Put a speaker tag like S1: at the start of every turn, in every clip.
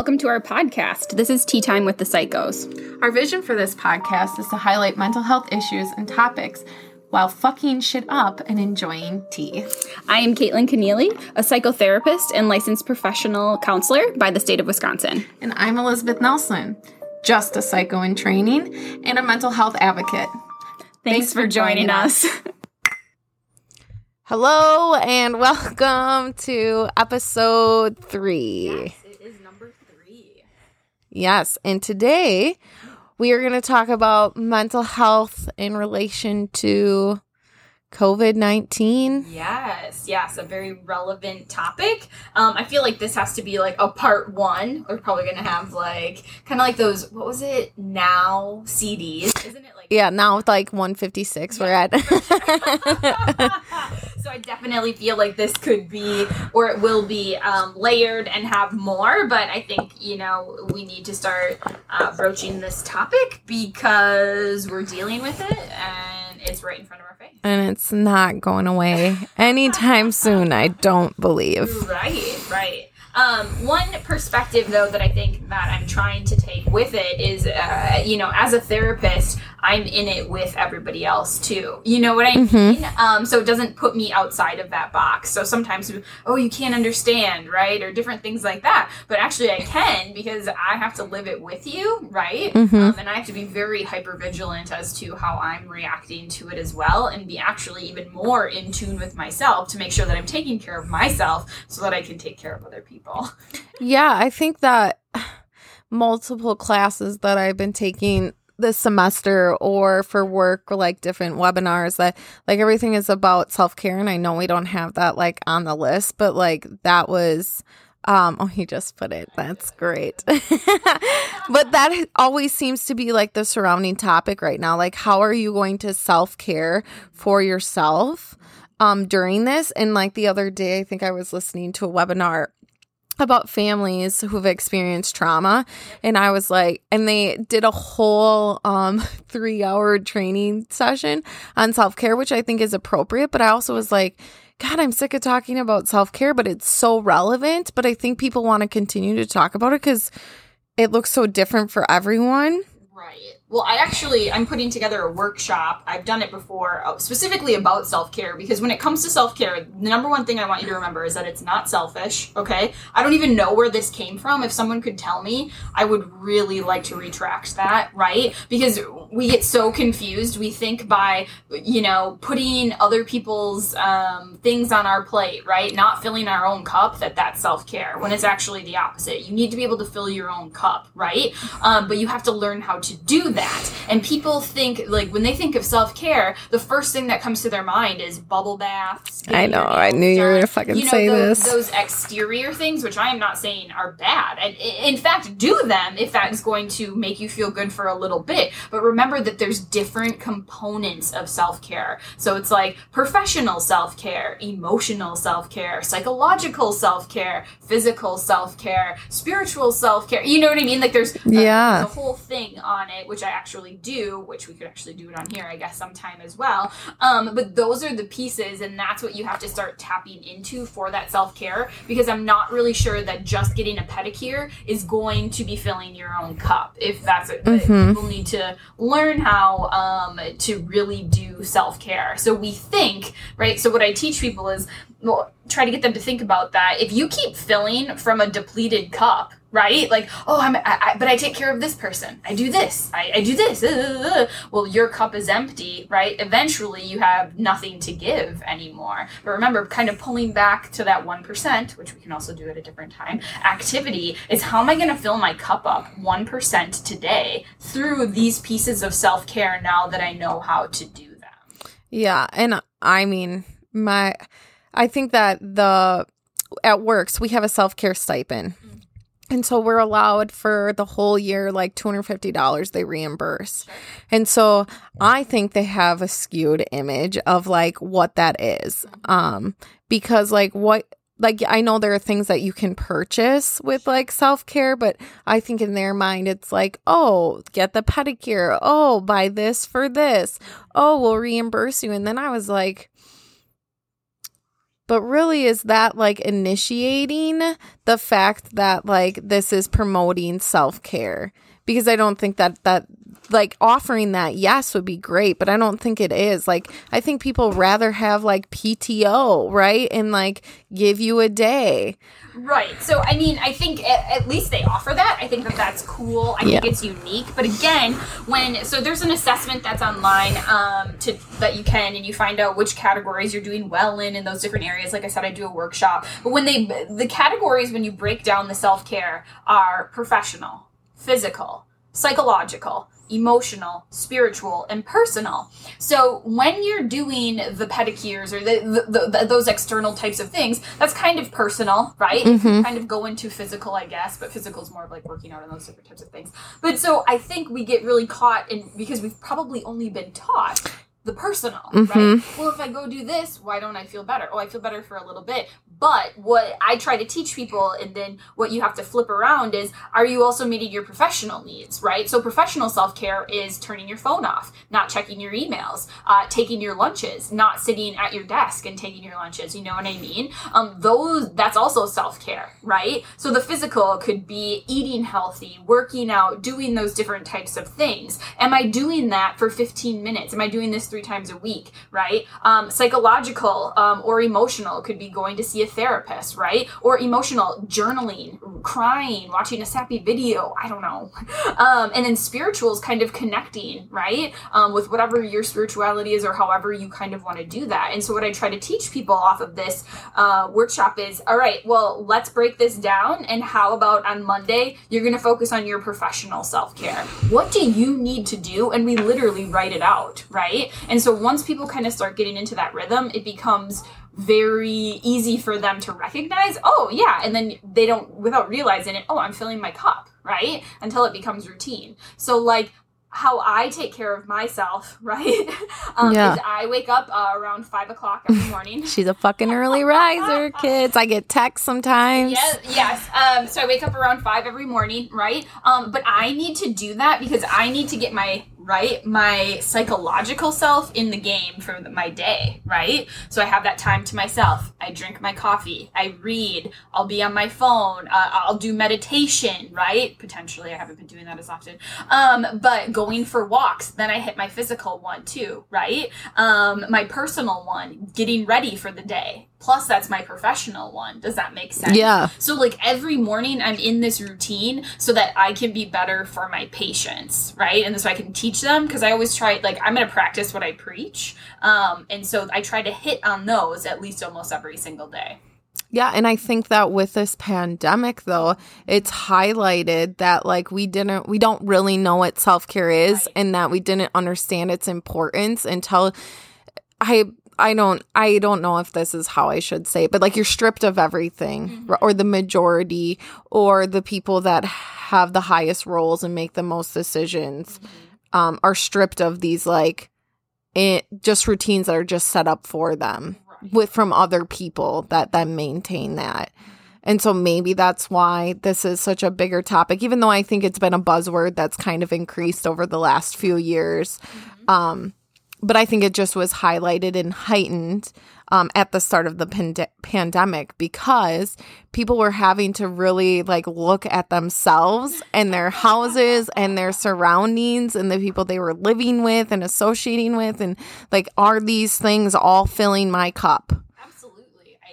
S1: welcome to our podcast. This is Tea Time with the Psychos.
S2: Our vision for this podcast is to highlight mental health issues and topics while fucking shit up and enjoying tea.
S1: I am Caitlin Keneally, a psychotherapist and licensed professional counselor by the state of Wisconsin.
S2: And I'm Elizabeth Nelson, just a psycho in training and a mental health advocate.
S1: Thanks, Thanks for, for, joining, joining us. us.
S2: Hello and welcome to episode three.
S1: Yes, it is number three.
S2: Yes, and today we are going to talk about mental health in relation to COVID 19.
S1: Yes, yes, a very relevant topic. Um, I feel like this has to be like a part one. We're probably going to have like kind of like those, what was it, now CDs, isn't it? Like,
S2: yeah, now with like 156, yeah. we're at.
S1: so I definitely feel like this could be, or it will be um, layered and have more. But I think, you know, we need to start uh, broaching this topic because we're dealing with it and it's right in front of our face.
S2: And it's not going away anytime soon, I don't believe.
S1: Right, right. Um, one perspective, though, that I think that I'm trying to take with it is, uh, you know, as a therapist, I'm in it with everybody else too. You know what I mm-hmm. mean? Um, so it doesn't put me outside of that box. So sometimes, oh, you can't understand, right? Or different things like that. But actually, I can because I have to live it with you, right? Mm-hmm. Um, and I have to be very hyper vigilant as to how I'm reacting to it as well, and be actually even more in tune with myself to make sure that I'm taking care of myself so that I can take care of other people.
S2: Yeah, I think that multiple classes that I've been taking this semester or for work or like different webinars that like everything is about self-care and I know we don't have that like on the list but like that was um oh he just put it. That's great. But that always seems to be like the surrounding topic right now. Like how are you going to self-care for yourself um during this? And like the other day I think I was listening to a webinar about families who've experienced trauma and i was like and they did a whole um 3 hour training session on self-care which i think is appropriate but i also was like god i'm sick of talking about self-care but it's so relevant but i think people want to continue to talk about it cuz it looks so different for everyone.
S1: Right well, I actually I'm putting together a workshop. I've done it before, uh, specifically about self care because when it comes to self care, the number one thing I want you to remember is that it's not selfish. Okay, I don't even know where this came from. If someone could tell me, I would really like to retract that. Right? Because we get so confused. We think by you know putting other people's um, things on our plate, right? Not filling our own cup, that that's self care. When it's actually the opposite. You need to be able to fill your own cup, right? Um, but you have to learn how to do that that. And people think, like, when they think of self care, the first thing that comes to their mind is bubble baths.
S2: I know. I knew you were to fucking you know, say
S1: those,
S2: this.
S1: Those exterior things, which I am not saying are bad. And in fact, do them if that is going to make you feel good for a little bit. But remember that there's different components of self care. So it's like professional self care, emotional self care, psychological self care, physical self care, spiritual self care. You know what I mean? Like there's,
S2: yeah.
S1: there's a whole thing on it, which I actually do, which we could actually do it on here, I guess, sometime as well. Um, but those are the pieces, and that's what you have to start tapping into for that self care because I'm not really sure that just getting a pedicure is going to be filling your own cup. If that's it, mm-hmm. people need to learn how um, to really do self care. So we think, right? So what I teach people is, well, try to get them to think about that. If you keep filling from a depleted cup, right? Like, oh, I'm, I, I, but I take care of this person. I do this. I, I do this. Uh, well, your cup is empty, right? Eventually, you have nothing to give anymore. But remember, kind of pulling back to that one percent, which we can also do at a different time. Activity is how am I going to fill my cup up one percent today through these pieces of self care now that I know how to do them.
S2: Yeah, and I mean, my, I think that the at works we have a self care stipend. And so we're allowed for the whole year like $250 they reimburse. And so I think they have a skewed image of like what that is. Um because like what like I know there are things that you can purchase with like self-care, but I think in their mind it's like, "Oh, get the pedicure. Oh, buy this for this. Oh, we'll reimburse you." And then I was like, but really is that like initiating the fact that like this is promoting self-care? Because i don't think that that like offering that yes would be great but i don't think it is like i think people rather have like pto right and like give you a day
S1: Right. So, I mean, I think at, at, least they offer that. I think that that's cool. I yeah. think it's unique. But again, when so there's an assessment that's online um, to that you can and you find out which categories you're doing well in in those different areas. Like I said, I do a workshop. But when they the categories when you break down the self care are professional, physical, psychological, emotional, spiritual, and personal. So when you're doing the pedicures or the, the, the, those external types of things, that's kind of personal, right? Mm-hmm. kind of go into physical, I guess, but physical is more of like working out and those different types of things. But so I think we get really caught in because we've probably only been taught the personal, mm-hmm. right? Well, if I go do this, why don't I feel better? Oh, I feel better for a little bit. But what I try to teach people, and then what you have to flip around is, are you also meeting your professional needs, right? So professional self care is turning your phone off, not checking your emails, uh, taking your lunches, not sitting at your desk and taking your lunches. You know what I mean? Um, those that's also self care, right? So the physical could be eating healthy, working out, doing those different types of things. Am I doing that for 15 minutes? Am I doing this three times a week, right? Um, psychological um, or emotional could be going to see a therapist, right? Or emotional journaling, crying, watching a sappy video. I don't know. Um, and then spiritual is kind of connecting, right? Um, with whatever your spirituality is or however you kind of want to do that. And so what I try to teach people off of this uh, workshop is, all right, well, let's break this down. And how about on Monday, you're going to focus on your professional self care. What do you need to do? And we literally write it out, right? And so once people kind of start getting into that rhythm, it becomes very easy for them to recognize, oh, yeah. And then they don't, without realizing it, oh, I'm filling my cup, right? Until it becomes routine. So, like, how I take care of myself, right? Um, yeah. I wake up uh, around five o'clock every morning.
S2: She's a fucking early riser, kids. I get texts sometimes.
S1: Yes, yes. Um, so I wake up around five every morning, right? Um, but I need to do that because I need to get my right? My psychological self in the game for my day, right? So I have that time to myself. I drink my coffee. I read. I'll be on my phone. Uh, I'll do meditation, right? Potentially, I haven't been doing that as often. Um, but going for walks. Then I hit my physical one too, right? Um, my personal one, getting ready for the day, plus that's my professional one. Does that make sense?
S2: Yeah.
S1: So like every morning i'm in this routine so that i can be better for my patients right? And so i can teach them because i always try like i'm going to practice what i preach um, and so i try to hit on those at least almost every single day.
S2: Yeah, and I think that with this pandemic though, it's highlighted that like we didn't we don't really know what self-care is right. and that we didn't understand its importance until I I don't I don't know if this is how I should say, it, but like you're stripped of everything mm-hmm. or the majority or the people that have the highest roles and make the most decisions mm-hmm. um, are stripped of these like it, just routines that are just set up for them right. with from other people that that maintain that. And so maybe that's why this is such a bigger topic, even though I think it's been a buzzword that's kind of increased over the last few years. Mm-hmm. Um, but I think it just was highlighted and heightened um, at the start of the pand- pandemic because people were having to really like look at themselves and their houses and their surroundings and the people they were living with and associating with and like are these things all filling my cup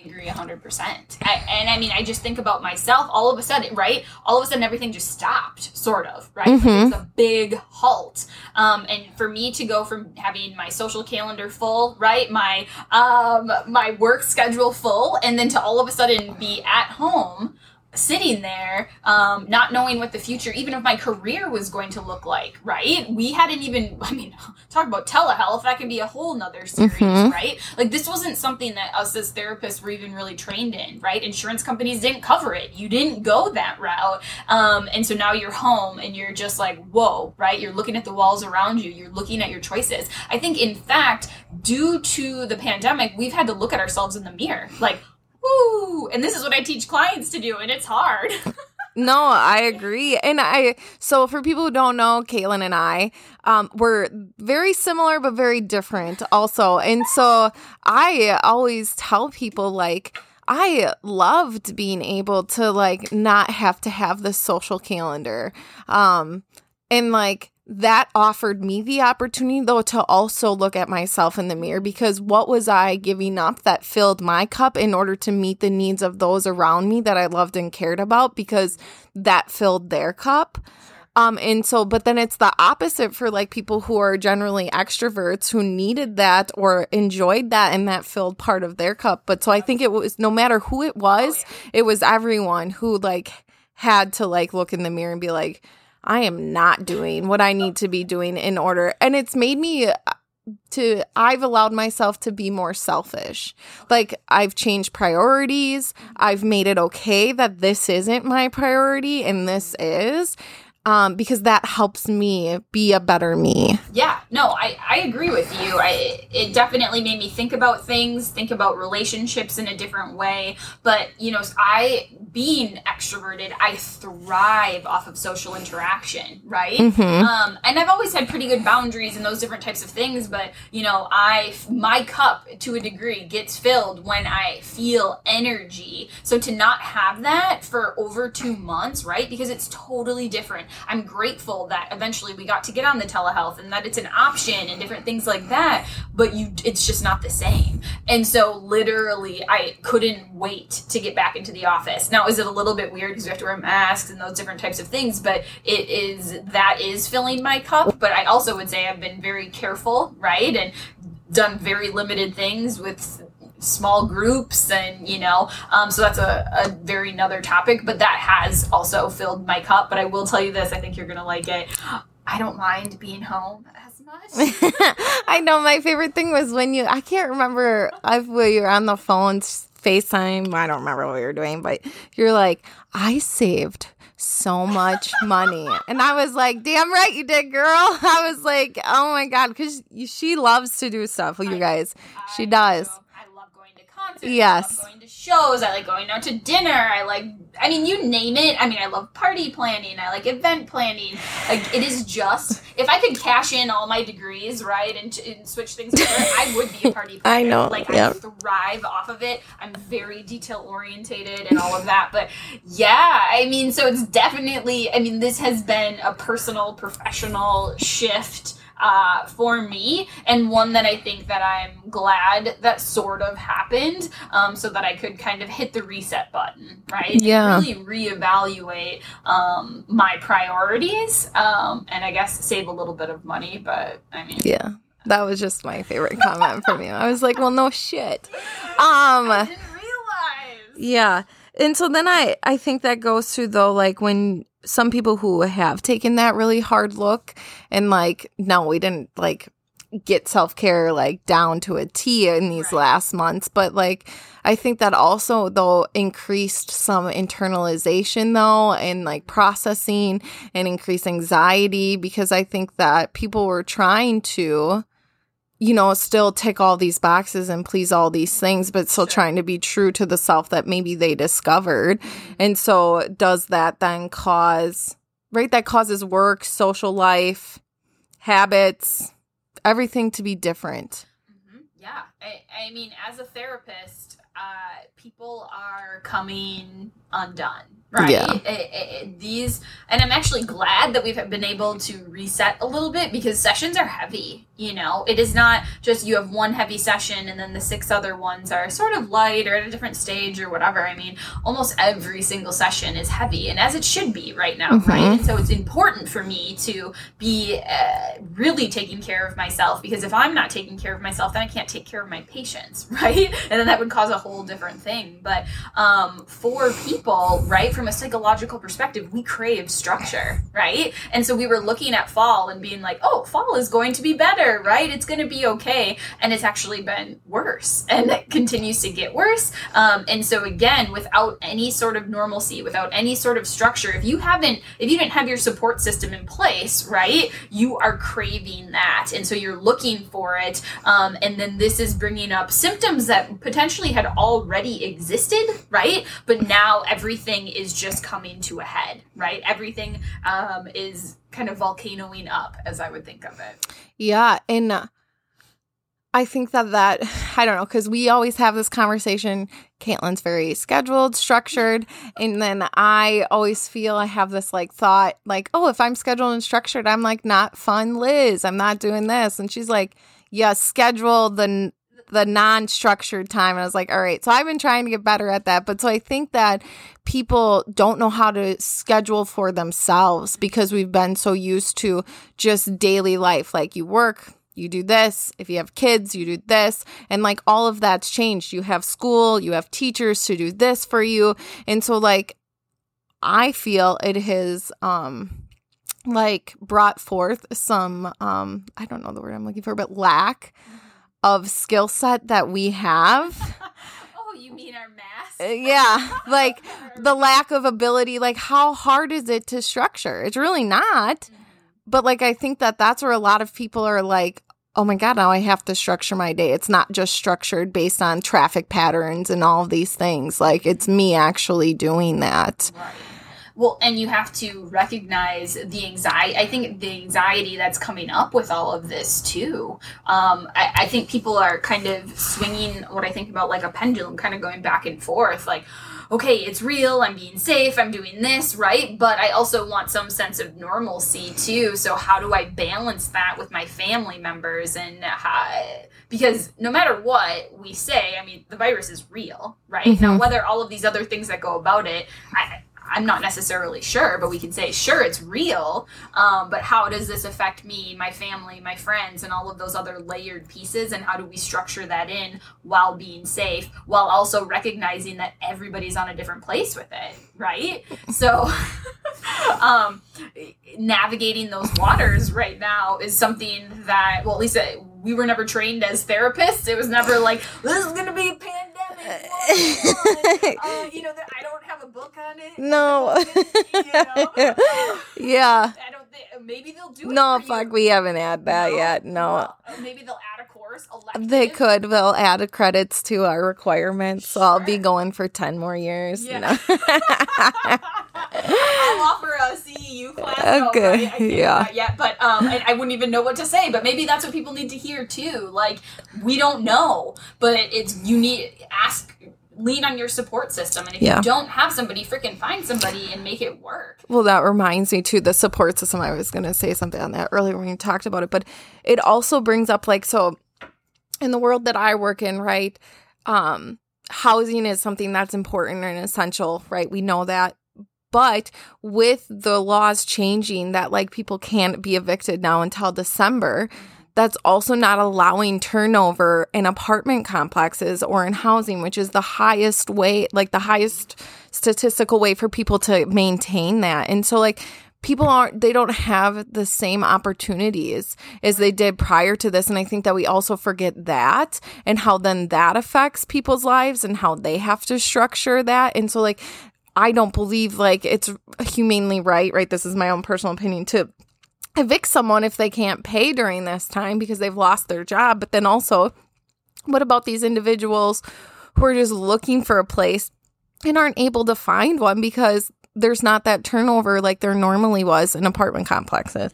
S1: agree 100%. I, and I mean, I just think about myself all of a sudden, right? All of a sudden, everything just stopped, sort of, right? Mm-hmm. It's a big halt. Um, and for me to go from having my social calendar full, right? My, um, my work schedule full, and then to all of a sudden be at home sitting there, um, not knowing what the future, even of my career was going to look like, right? We hadn't even, I mean, talk about telehealth, that can be a whole nother series, mm-hmm. right? Like, this wasn't something that us as therapists were even really trained in, right? Insurance companies didn't cover it. You didn't go that route. Um, and so now you're home and you're just like, whoa, right? You're looking at the walls around you, you're looking at your choices. I think, in fact, due to the pandemic, we've had to look at ourselves in the mirror. Like, And this is what I teach clients to do, and it's hard.
S2: No, I agree. And I, so for people who don't know, Caitlin and I, um, we're very similar but very different also. And so I always tell people, like, I loved being able to like not have to have the social calendar. Um, and like that offered me the opportunity though to also look at myself in the mirror because what was I giving up that filled my cup in order to meet the needs of those around me that I loved and cared about because that filled their cup. Um, and so, but then it's the opposite for like people who are generally extroverts who needed that or enjoyed that and that filled part of their cup. But so I think it was no matter who it was, it was everyone who like had to like look in the mirror and be like, I am not doing what I need to be doing in order. And it's made me uh, to I've allowed myself to be more selfish. Like I've changed priorities. I've made it okay that this isn't my priority and this is um, because that helps me be a better me.
S1: Yeah, no, I, I agree with you. I, it definitely made me think about things, think about relationships in a different way. But, you know, I, being extroverted, I thrive off of social interaction, right?
S2: Mhm.
S1: Um, and I've always had pretty good boundaries and those different types of things. But, you know, I, my cup to a degree gets filled when I feel energy. So to not have that for over two months, right? Because it's totally different. I'm grateful that eventually we got to get on the telehealth and that it's an option and different things like that, but you it's just not the same. And so literally I couldn't wait to get back into the office. Now is it a little bit weird because we have to wear masks and those different types of things, but it is that is filling my cup, but I also would say I've been very careful, right? And done very limited things with small groups and you know um, so that's a, a very another topic but that has also filled my cup but i will tell you this i think you're gonna like it i don't mind being home as much
S2: I know my favorite thing was when you I can't remember if we were on the phone FaceTime. I don't remember what we were doing, but you're like, I saved so much money. And I was like, damn right you did, girl. I was like, oh my God, because she loves to do stuff with you guys. She does.
S1: Concerts.
S2: Yes.
S1: Going to shows. I like going out to dinner. I like, I mean, you name it. I mean, I love party planning. I like event planning. Like, it is just, if I could cash in all my degrees, right, and, and switch things over, I would be a party planner.
S2: I know,
S1: Like,
S2: yep.
S1: I thrive off of it. I'm very detail orientated and all of that. But yeah, I mean, so it's definitely, I mean, this has been a personal, professional shift uh, for me, and one that I think that I'm glad that sort of happened, um, so that I could kind of hit the reset button, right? And
S2: Yeah.
S1: really reevaluate um, my priorities, um, and I guess save a little bit of money. But I mean,
S2: Yeah. That was just my favorite comment from you. I was like, well, no shit.
S1: I
S2: Um,
S1: didn't realize.
S2: yeah. And so then I, I think that goes to though, like when some people who have taken that really hard look and like, no, we didn't like get self care like down to a T in these
S1: Right.
S2: last months. But like, I think that also though increased some internalization though and like processing and increased anxiety because I think that people were trying to you know, still tick all these boxes and please all these things, but still trying to be true to the self that maybe they discovered. And so, does that then cause, right? That causes work, social life, habits, everything to be different.
S1: Mhm. Yeah, I, I mean, as a therapist, uh, people are coming undone, right?
S2: Yeah.
S1: I- I- I- these, and I'm actually glad that we've been able to reset a little bit because sessions are heavy. You know, it is not just you have one heavy session and then the six other ones are sort of light or at a different stage or whatever. I mean, almost every single session is heavy, and as it should be right now,
S2: Mhm.
S1: right? And so it's important for me to be uh, really taking care of myself because if I'm not taking care of myself, then I can't take care of my patients, right? And then that would cause a whole different thing. But um, for people, right, from a psychological perspective, we crave structure, right? And so we were looking at fall and being like, oh, fall is going to be better, right? It's going to be okay. And it's actually been worse and it continues to get worse. Um, and so, again, without any sort of normalcy, without any sort of structure, if you haven't, if you didn't have your support system in place, right, you are craving that. And so you're looking for it. Um, and then this is bringing up symptoms that potentially had already existed, right? But now everything is is just coming to a head, right? Everything um, is kind of volcanoing up, as I would think of it.
S2: Yeah, and uh, I think that that I don't know because we always have this conversation. Caitlin's very scheduled, structured, and then I always feel I have this like thought, like, oh, if I'm scheduled and structured, I'm like not fun, Liz. I'm not doing this, and she's like, yeah, schedule the the non-structured time and I was like, all right. So I've been trying to get better at that. But so I think that people don't know how to schedule for themselves because we've been so used to just daily life. Like you work, you do this. If you have kids, you do this. And like all of that's changed. You have school, you have teachers to do this for you. And so like I feel it has um like brought forth some um I don't know the word I'm looking for, but lack of skill set that we have.
S1: oh, you mean our mass?
S2: Uh, yeah, like the lack of ability. Like, how hard is it to structure? It's really not. Mm-hmm. But like, I think that that's where a lot of people are like, oh my God, now I have to structure my day. It's not just structured based on traffic patterns and all of these things. Like, it's me actually doing that.
S1: Right. Well, and you have to recognize the anxiety. I think the anxiety that's coming up with all of this too. Um, I, I think people are kind of swinging what I think about like a pendulum, kind of going back and forth. Like, okay, it's real. I'm being safe. I'm doing this right, but I also want some sense of normalcy too. So how do I balance that with my family members and how, because no matter what we say, I mean, the virus is real, right? Mm-hmm. Now, whether all of these other things that go about it, I, I'm not necessarily sure, but we can say, sure, it's real. Um, but how does this affect me, my family, my friends, and all of those other layered pieces? And how do we structure that in while being safe, while also recognizing that everybody's on a different place with it, right? So, um, navigating those waters right now is something that, well, at least we were never trained as therapists. It was never like, this is to be a pandemic. uh, you know, I don't have a book on it.
S2: No. you know? yeah.
S1: I don't think, maybe they'll do
S2: No, fuck, you. we haven't had that
S1: no,
S2: yet. No.
S1: Uh, maybe they'll add course. Elective.
S2: They could. They'll add credits to our requirements. So I'll be going for 10 more years.
S1: Yeah. You know? I'll offer a CEU class.
S2: Okay.
S1: No, I, I
S2: yeah.
S1: Yet, but um, I, I, wouldn't even know what to say. But maybe that's what people need to hear too. Like we don't know, but it's you need ask lean on your support system and if yeah. you don't have somebody freaking find somebody and make it work
S2: well that reminds me too the support system i was going to say something on that earlier when you talked about it but it also brings up like so in the world that i work in right um housing is something that's important and essential right we know that but with the laws changing that like people can't be evicted now until December, that's also not allowing turnover in apartment complexes or in housing, which is the highest way, like the highest statistical way for people to maintain that. And so, like, people aren't, they don't have the same opportunities as they did prior to this. And I think that we also forget that and how then that affects people's lives and how they have to structure that. And so, like, I don't believe like it's humanely right, right? This is my own personal opinion to evict someone if they can't pay during this time because they've lost their job. But then also, what about these individuals who are just looking for a place and aren't able to find one because there's not that turnover like there normally was in apartment complexes?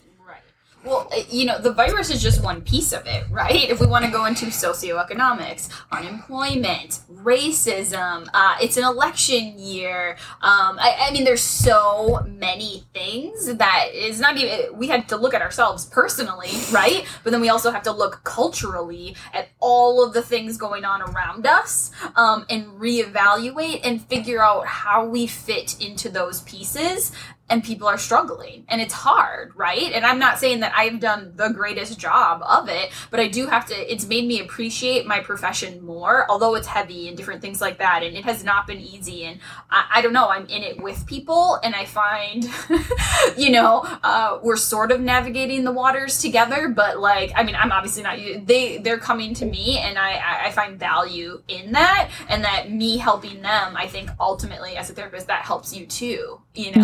S1: Well, uh, you know, the virus is just one piece of it, right? If we want to go into socioeconomics, unemployment, racism, uh, it's an election year. Um, I, I, mean, there's so many things that is not even, we had to look at ourselves personally, right? But then we also have to look culturally at all of the things going on around us um, and reevaluate and figure out how we fit into those pieces and people are struggling and it's hard right? And i'm not saying that i've done the greatest job of it but i do have to it's made me appreciate my profession more although it's heavy and different things like that and it has not been easy and i, I don't know i'm in it with people and i find you know uh, we're sort of navigating the waters together but like i mean i'm obviously not they they're coming to me and i i find value in that and that me helping them i think ultimately as a therapist that helps you too you know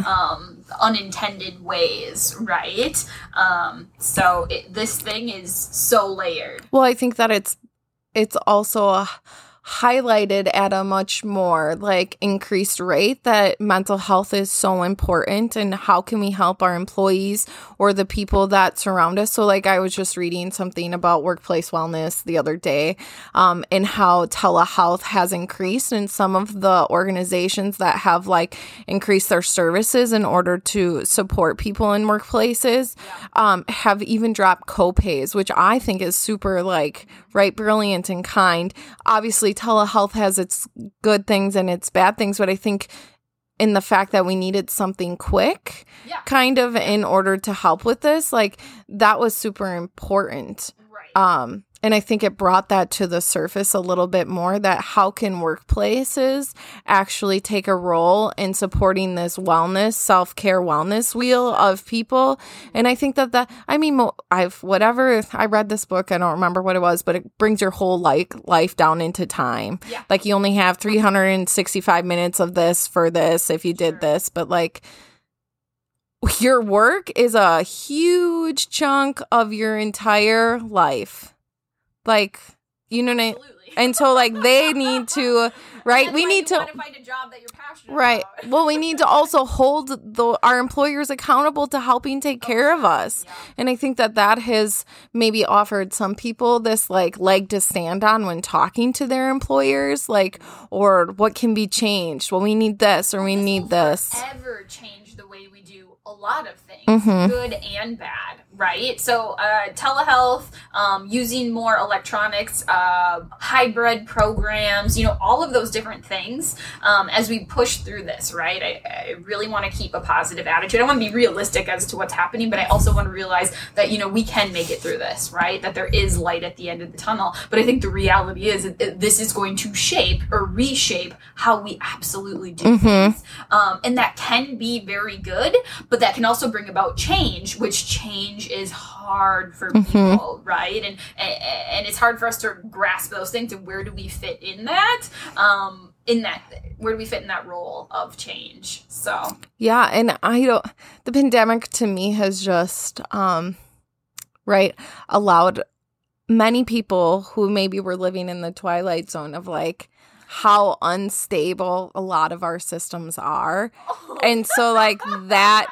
S2: yeah
S1: um, unintended ways, right? Um, so it, this thing is so layered.
S2: Well, I think that it's it's also a highlighted at a much more like increased rate that mental health is so important and how can we help our employees or the people that surround us. So like i was just reading something about workplace wellness the other day um, and how telehealth has increased and some of the organizations that have like increased their services in order to support people in workplaces um, have even dropped copays which i think is super like right brilliant and kind. Obviously telehealth has its good things and its bad things, but I think in the fact that we needed something quick,
S1: Yeah.
S2: kind of in order to help with this, like that was super important.
S1: Right.
S2: Um, and I think it brought that to the surface a little bit more that how can workplaces actually take a role in supporting this wellness, self care wellness wheel of people. And I think that that, I mean, I've, whatever, I read this book, I don't remember what it was, but it brings your whole like life down into time.
S1: Yeah.
S2: Like you only have 365 minutes of this for this if you did
S1: Sure.
S2: this, but like, your work is a huge chunk of your entire life. Like, you know what I
S1: Absolutely.
S2: and so like they need to right we need to
S1: find a job that you're passionate
S2: right
S1: about.
S2: well we need to also hold the our employers accountable to helping take care of us
S1: Yeah.
S2: and i think that that has maybe offered some people this like leg to stand on when talking to their employers like or what can be changed well we need this or we
S1: This
S2: need this
S1: Ever change the way we do a lot of things,
S2: Mhm.
S1: good and bad, right? So uh, telehealth, um, using more electronics, uh, hybrid programs, you know, all of those different things. Um, as we push through this, right? I, I really want to keep a positive attitude. I want to be realistic as to what's happening, but I also want to realize that you know we can make it through this, right? That there is light at the end of the tunnel. But I think the reality is this is going to shape or reshape how we absolutely do
S2: Mhm.
S1: things, um, and that can be very good, but that can also bring about change, which change is hard for
S2: Mhm.
S1: people, right? And, and and it's hard for us to grasp those things. And where do we fit in that? Um, in that, where do we fit in that role of change? So
S2: Yeah, and I don't the pandemic to me has just um right allowed many people who maybe were living in the twilight zone of like how unstable a lot of our systems are. And so like that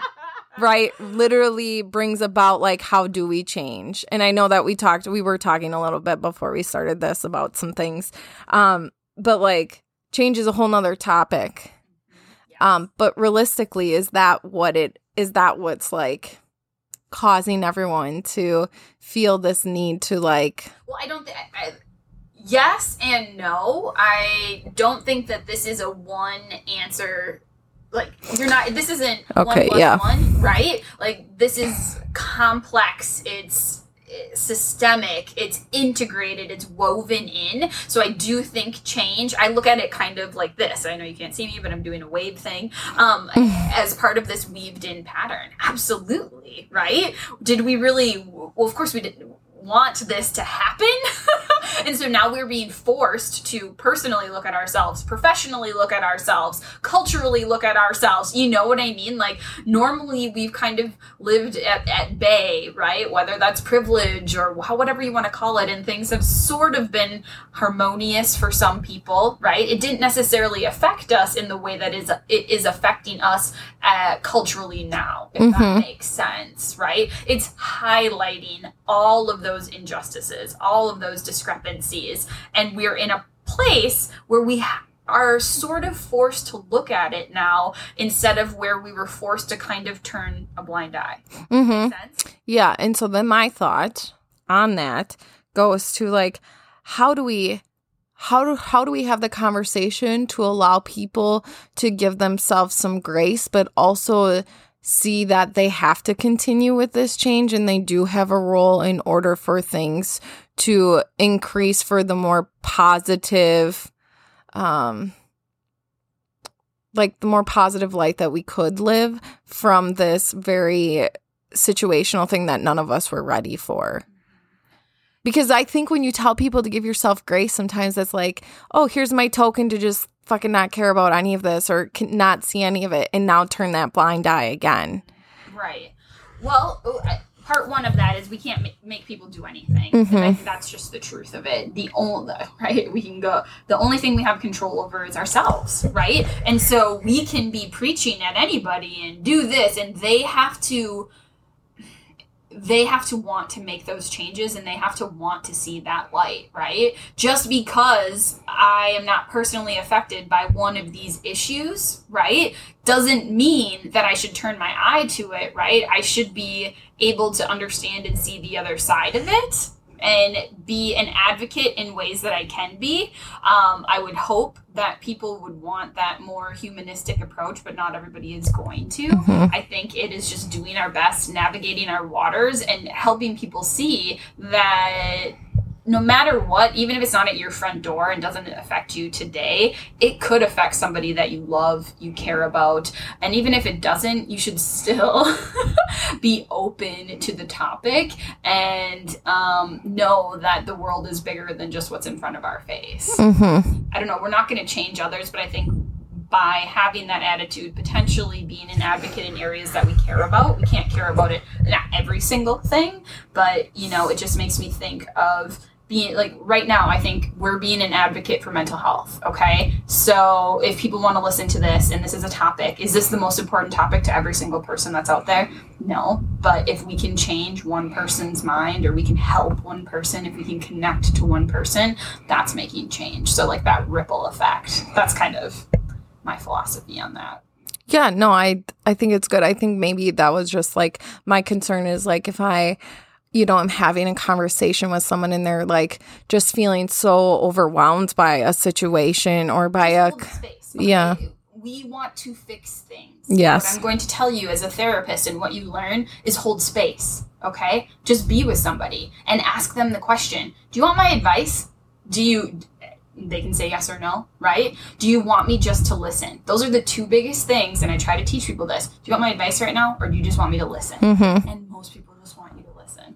S2: right literally brings about like how do we change and i know that we talked we were talking a little bit before we started this about some things um but like change is a whole nother topic um but realistically is that what it is that what's like causing everyone to feel this need to like
S1: Well, I don't think. I, yes and no. I don't think that this is a one answer. Like you're not. This isn't one
S2: Okay,
S1: plus
S2: yeah.
S1: one, right? Like this is complex. It's eh, systemic it's integrated it's woven in so i do think change i look at it kind of like this i know you can't see me but i'm doing a wave thing um as part of this weaved in pattern absolutely right did we really well of course we didn't want this to happen. And so now we're being forced to personally look at ourselves professionally look at ourselves culturally look at ourselves. You know what i mean? Like normally we've kind of lived at, at bay right? Whether that's privilege or how, whatever you want to call it and things have sort of been harmonious for some people right? It didn't necessarily affect us in the way that is it is affecting us uh, culturally now if that
S2: Mhm.
S1: makes sense right? It's highlighting all of those injustices all of those discrepancies and we're in a place where we ha- are sort of forced to look at it now instead of where we were forced to kind of turn a blind eye.
S2: mhm
S1: sense?
S2: Yeah, and so then my thought on that goes to like how do we how do how do we have the conversation to allow people to give themselves some grace but also see that they have to continue with this change and they do have a role in order for things to increase for the more positive um like the more positive light that we could live from this very situational thing that none of us were ready for. Because I think when you tell people to give yourself grace, sometimes it's like, oh, here's my token to just fucking not care about any of this or can not see any of it and now turn that blind eye again.
S1: Right. Well, oh, part one of that is we can't make people do anything.
S2: Mhm.
S1: I think that's just the truth of it. The only right we can go. The only thing we have control over is ourselves, right? And so we can be preaching at anybody and do this, and they have to. They have to want to make those changes and they have to want to see that light, right? Just because I am not personally affected by one of these issues, right, doesn't mean that I should turn my eye to it, right? I should be able to understand and see the other side of it and be an advocate in ways that I can be. Um, I would hope that people would want that more humanistic approach, but not everybody is going to.
S2: Mhm.
S1: I think it is just doing our best, navigating our waters, and helping people see that no matter what, even if it's not at your front door and doesn't affect you today, it could affect somebody that you love, you care about. And even if it doesn't, you should still be open to the topic and um, know that the world is bigger than just what's in front of our face.
S2: Mhm.
S1: I don't know, we're not going to change others, but I think by having that attitude, potentially being an advocate in areas that we care about, we can't care about it, not every single thing, but you know, it just makes me think of being like right now, I think we're being an advocate for mental health. Okay. So if people want to listen to this and this is a topic, is this the most important topic to every single person that's out there? No. But if we can change one person's mind or we can help one person, if we can connect to one person, that's making change. So like that ripple effect. That's kind of my philosophy on that.
S2: Yeah, no, I I think it's good. I think maybe that was just like my concern is like if I you know, I'm having a conversation with someone and they're like just feeling so overwhelmed by a situation or by a
S1: space.
S2: yeah.
S1: We want to fix things.
S2: Yes.
S1: What I'm going to tell you as a therapist and what you learn is hold space. Okay? Just be with somebody and ask them the question Do you want my advice? Do you. They can say yes or no, right? Do you want me just to listen? Those are the two biggest things, and I try to teach people this. Do you want my advice right now, or do you just want me to listen?
S2: Mhm.
S1: And most people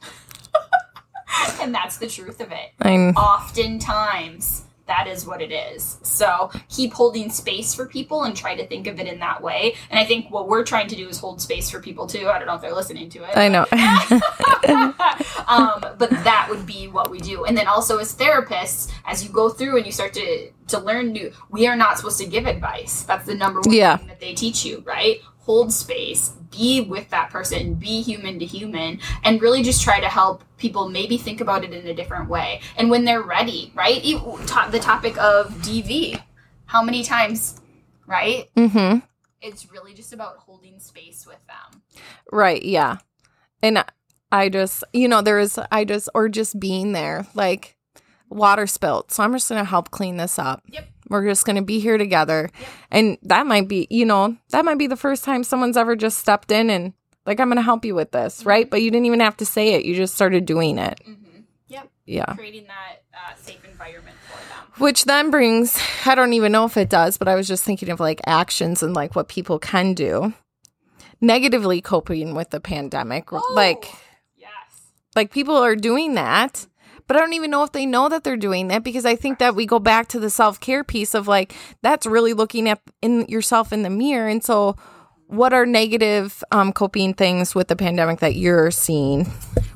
S1: just want you to listen. and that's the truth of it
S2: I'm
S1: oftentimes that is what it is. So keep holding space for people and try to think of it in that way. And I think what we're trying to do is hold space for people too. I don't know if they're listening to it.
S2: I know.
S1: um, but that would be what we do. And then also as therapists, as you go through and you start to to learn new, we are not supposed to give advice. That's the number one
S2: Yeah.
S1: thing that they teach you, right? Hold space, be with that person, be human to human, and really just try to help people maybe think about it in a different way. And when they're ready, right? The topic of DV, how many times, right?
S2: Mm-hmm.
S1: It's really just about holding space with them.
S2: Right, yeah. And I just, you know, there is I just or just being there like water spilt. So I'm just going to help clean this up.
S1: Yep.
S2: We're just going to be here together. And that might be, you know, that might be the first time someone's ever just stepped in and like I'm going to help you with this, right? But you didn't even have to say it. You just started doing it.
S1: Mm-hmm. Yep.
S2: Yeah.
S1: Creating that uh, safe environment for them.
S2: Which then brings, I don't even know if it does, but I was just thinking of like actions and like what people can do. Negatively coping with the pandemic. Like,
S1: Oh, yes.
S2: like people are doing that, but I don't even know if they know that they're doing that because I think that we go back to the self care piece of like, that's really looking at in yourself in the mirror. And so, what are negative um, coping things with the pandemic that you're seeing?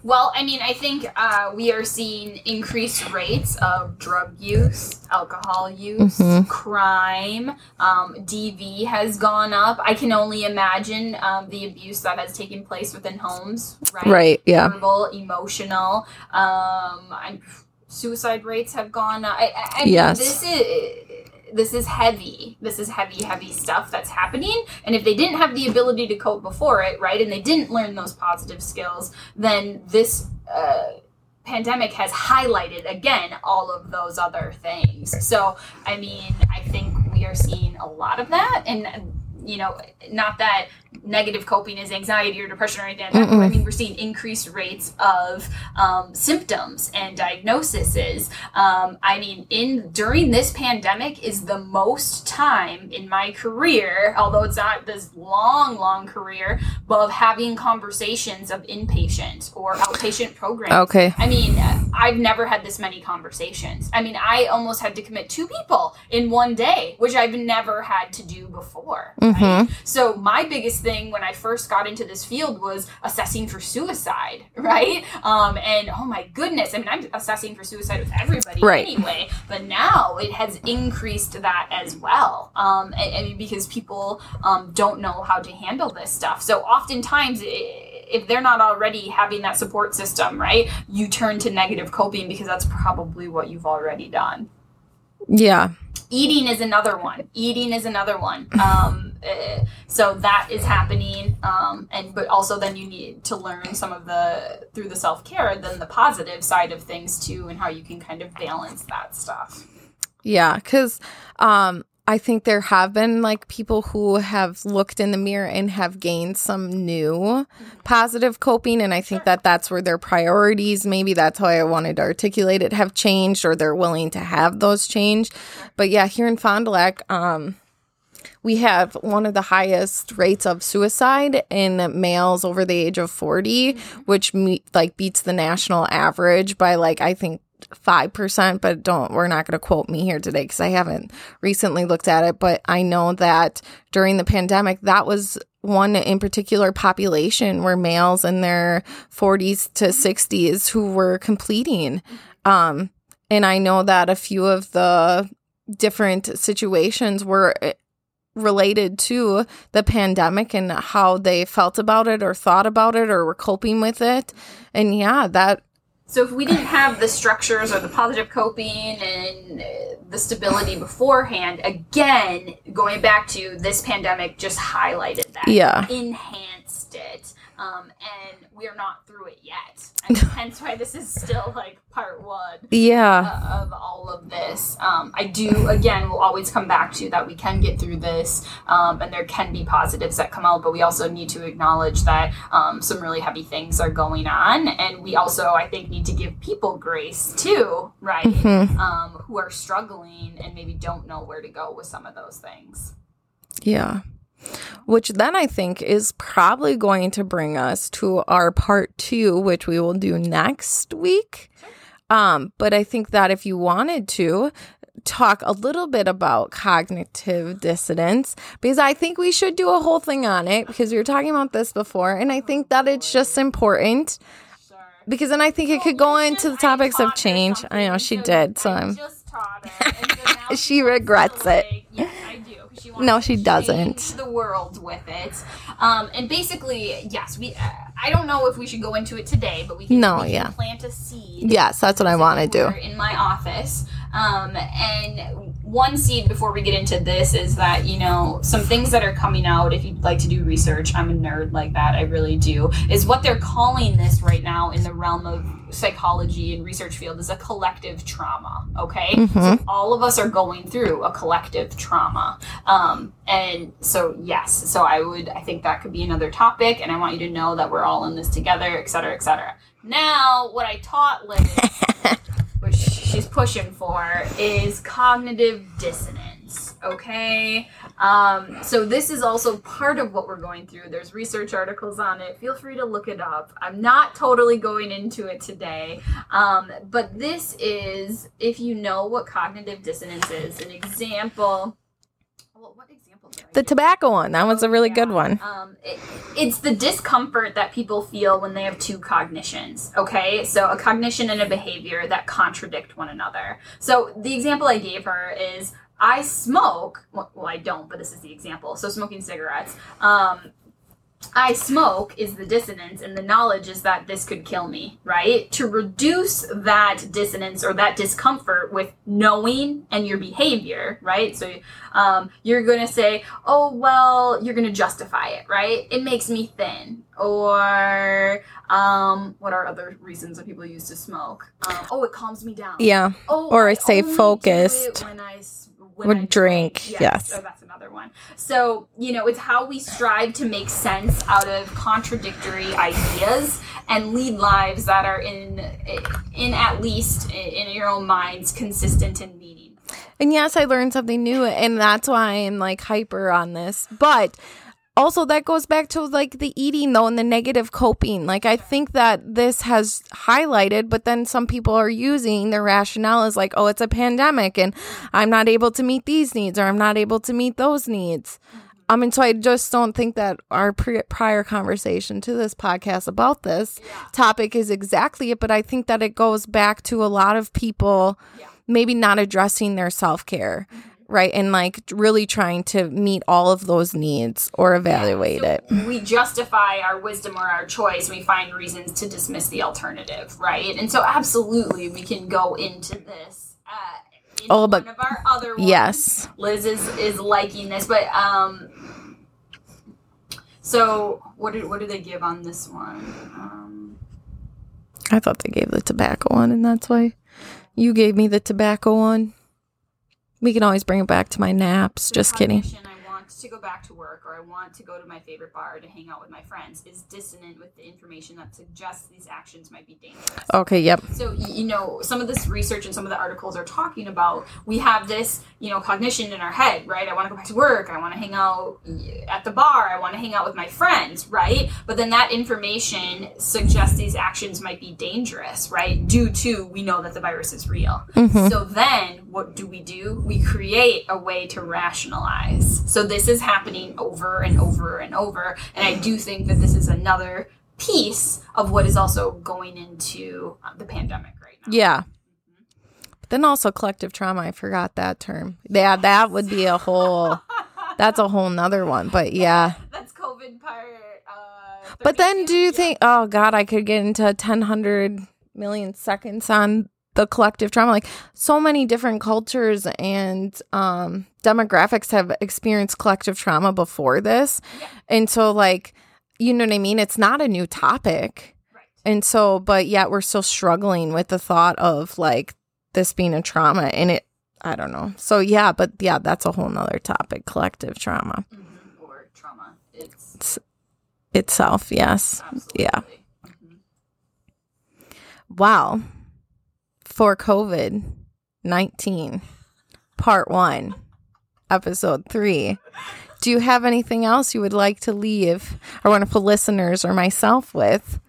S1: Well, I mean, I think uh, we are seeing increased rates of drug use, alcohol use,
S2: Mhm.
S1: crime. Um, DV has gone up. I can only imagine um, the abuse that has taken place within homes, right?
S2: Right. Yeah.
S1: Verbal, emotional. Um, suicide rates have gone up. I, I, I mean,
S2: Yes.
S1: this is. This is heavy. This is heavy, heavy stuff that's happening. And if they didn't have the ability to cope before it, right, and they didn't learn those positive skills, then this uh, pandemic has highlighted again all of those other things. So, I mean, I think we are seeing a lot of that. And, you know, not that negative coping is anxiety or depression or anything like that, I mean, we're seeing increased rates of um, symptoms and diagnoses. Um, I mean, in during this pandemic is the most time in my career, although it's not this long, long career, but of having conversations of inpatient or outpatient programs.
S2: Okay.
S1: I mean, I've never had this many conversations. I mean, I almost had to commit two people in one day, which I've never had to do before. Right?
S2: Mhm.
S1: So my biggest thing thing when I first got into this field was assessing for suicide, right? Um, and oh my goodness, I mean, I'm assessing for suicide with everybody
S2: Right.
S1: anyway, but now it has increased that as well. Um, and, and because people um, don't know how to handle this stuff. So oftentimes, i if they're not already having that support system, right, you turn to negative coping because that's probably what you've already done
S2: Yeah.
S1: eating is another one eating is another one um, so that is happening um, and but also then you need to learn some of the through the self-care then the positive side of things too and how you can kind of balance that stuff.
S2: Yeah, because um, I think there have been like people who have looked in the mirror and have gained some new positive coping, and I think that that's where their priorities, maybe that's how I wanted to articulate it, have changed, or they're willing to have those change. But yeah, here in Fond du Lac, um, we have one of the highest rates of suicide in males over the age of 40 which me- like beats the national average by like i think 5% but don't we're not going to quote me here today because i haven't recently looked at it but i know that during the pandemic that was one in particular population were males in their 40s to 60s who were completing. Um and i know that a few of the different situations were eh, related to the pandemic and how they felt about it or thought about it or were coping with it. And yeah, that
S1: so if we didn't have the structures or the positive coping and uh, the stability beforehand again going back to this pandemic just highlighted that
S2: Yeah.
S1: enhanced it um, and we are not through it yet and hence why this is still like part one
S2: yeah.
S1: uh, of all of this. Um, I do, again, we'll always come back to that we can get through this um, and there can be positives that come out, but we also need to acknowledge that um, some really heavy things are going on. And we also, I think, need to give people grace too, right?
S2: Mhm.
S1: Um, who are struggling and maybe don't know where to go with some of those things.
S2: Yeah. Which then I think is probably going to bring us to our part two, which we will do next week. Um, but I think that if you wanted to talk a little bit about cognitive dissonance, because I think we should do a whole thing on it because we were talking about this before, and I think that it's just important because then I think it could go into the topics of change. I know she did, so I'm.
S1: just taught her. and so now
S2: She regrets it. No, she doesn't.
S1: The world with it, um, and basically, yes, we. Uh, I don't know if we should go into it today, but we can.
S2: No,
S1: we can
S2: yeah.
S1: Plant a seed.
S2: Yes, that's what I want to do.
S1: in my office. Um, and one seed before we get into this is that you know some things that are coming out. If you'd like to do research, I'm a nerd like that. I really do. Is what they're calling this right now in the realm of psychology and research field is a collective trauma. Okay, so all of us are going through a collective trauma. Um, and so yes, so I would I think that could be another topic, and I want you to know that we're all in this together, et cetera, et cetera. Now, what I taught Liz which she's pushing for is cognitive dissonance okay? Um, so this is also part of what we're going through. There's research articles on it. Feel free to look it up. I'm not totally going into it today. Um, but this is if you know what cognitive dissonance is an example. Well, what example
S2: The tobacco one, that was a really good one.
S1: Um, it, it's the discomfort that people feel when they have two cognitions. Okay, so a cognition and a behavior that contradict one another. So the example I gave her is I smoke. Well, well, I don't, but this is the example. So smoking cigarettes. Um, I smoke is the dissonance, and the knowledge is that this could kill me, right? To reduce that dissonance or that discomfort with knowing and your behavior, right? So um, you're going to say, oh, well, you're going to justify it, right? It makes me thin. Or um, what are other reasons that people use to smoke? Um, oh, it calms me down.
S2: Yeah.
S1: Oh,
S2: Or
S1: I
S2: stay
S1: only do it
S2: focused.
S1: when I s- when
S2: Would
S1: I
S2: drink, yes.
S1: Oh, that's another one. So you know, it's how we strive to make sense out of contradictory ideas and lead lives that are in in at least in your own minds consistent in meaning.
S2: And yes, I learned something new, and that's why I'm like hyper on this. But also, that goes back to like the eating though and the negative coping. Like, I think that this has highlighted, but then some people are using their rationale as like, oh, it's a pandemic and I'm not able to meet these needs or I'm not able to meet those needs. I mean, so I just don't think that our pre- prior conversation to this podcast about this
S1: Yeah.
S2: topic is exactly it, but I think that it goes back to a lot of people
S1: Yeah.
S2: maybe not addressing their self care, mm-hmm. Right? And like really trying to meet all of those needs or evaluate
S1: So
S2: it.
S1: We justify our wisdom or our choice. We find reasons to dismiss the alternative, right? And so, absolutely, we can go into this. Uh, in
S2: Oh, but-
S1: one of our other ones.
S2: Yes.
S1: Liz is is liking this, but um. So what did what do they give on this one? Um,
S2: I thought they gave the tobacco one, and that's why you gave me the tobacco one. We can always bring it back to my naps. Just kidding.
S1: Want to go back to work, or I want to go to my favorite bar to hang out with my friends, is dissonant with the information that suggests these actions might be dangerous.
S2: Okay, yep.
S1: So you know, some of this research and some of the articles are talking about we have this, you know, cognition in our head, right? I want to go back to work. I want to hang out at the bar. I want to hang out with my friends, right? But then that information suggests these actions might be dangerous, right? Due to we know that the virus is real.
S2: Mhm.
S1: So then what do we do? We create a way to rationalize. So this is happening over and over and over. And I do think that this is another piece of what is also going into uh, the pandemic right now.
S2: Yeah. But then also collective trauma. I forgot that term. Yeah, that would be a whole. That's a whole nother one. But yeah.
S1: That's COVID part. Uh,
S2: But then do you
S1: Yeah.
S2: think, oh God, I could get into 10, 100 million seconds on the collective trauma? Like so many different cultures and um, demographics have experienced collective trauma before this.
S1: Yeah.
S2: And so, like, you know what I mean? It's not a new topic.
S1: Right.
S2: And so, but yet we're still struggling with the thought of like this being a trauma and it, I don't know. So, yeah, but yeah, that's a whole nother topic collective trauma
S1: Mhm. Or trauma. It's
S2: itself. Yes.
S1: absolutely.
S2: Yeah.
S1: Mhm.
S2: Wow. For COVID 19, part one, episode three. Do you have anything else you would like to leave our wonderful listeners or myself with?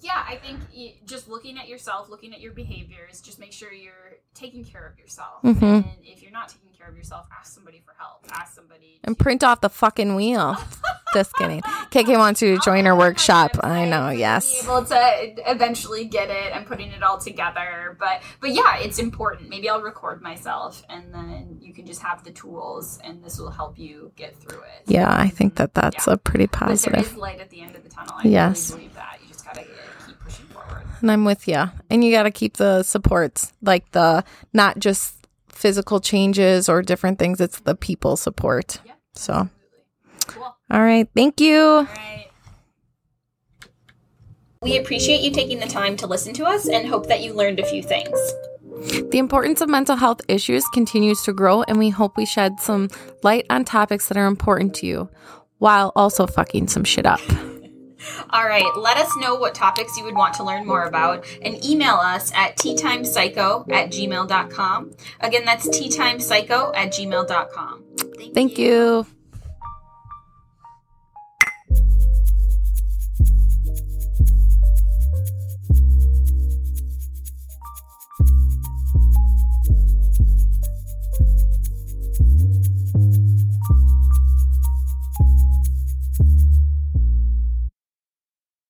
S1: Yeah, I think just looking at yourself, looking at your behaviors, just make sure you're taking care of yourself.
S2: Mhm.
S1: And if you're not taking care of yourself, ask somebody for help. Ask somebody.
S2: And
S1: to-
S2: print off the fucking wheel. Just kidding. KK wants you to join our
S1: I'll put it on my
S2: workshop. I know, yes.
S1: Be able to eventually get it. I'm putting it all together, but but yeah, it's important. Maybe I'll record myself, and then you can just have the tools, and this will help you get through it.
S2: Yeah, I think that that's
S1: Yeah.
S2: a pretty
S1: But there
S2: positive.
S1: is light at the end of the tunnel. I
S2: Yes.
S1: really believe that. You just gotta uh, keep pushing forward.
S2: And I'm with you. And you got to keep the supports, like the not just physical changes or different things, it's the people support.
S1: Yeah.
S2: So,
S1: Cool.
S2: all right. Thank you.
S1: All right. We appreciate you taking the time to listen to us and hope that you learned a few things.
S2: The importance of mental health issues continues to grow, and we hope we shed some light on topics that are important to you while also fucking some shit up.
S1: All right, let us know what topics you would want to learn more about and email us at teatimepsycho at gmail.com. Again, that's teatimepsycho at gmail.com. Thank,
S2: Thank you.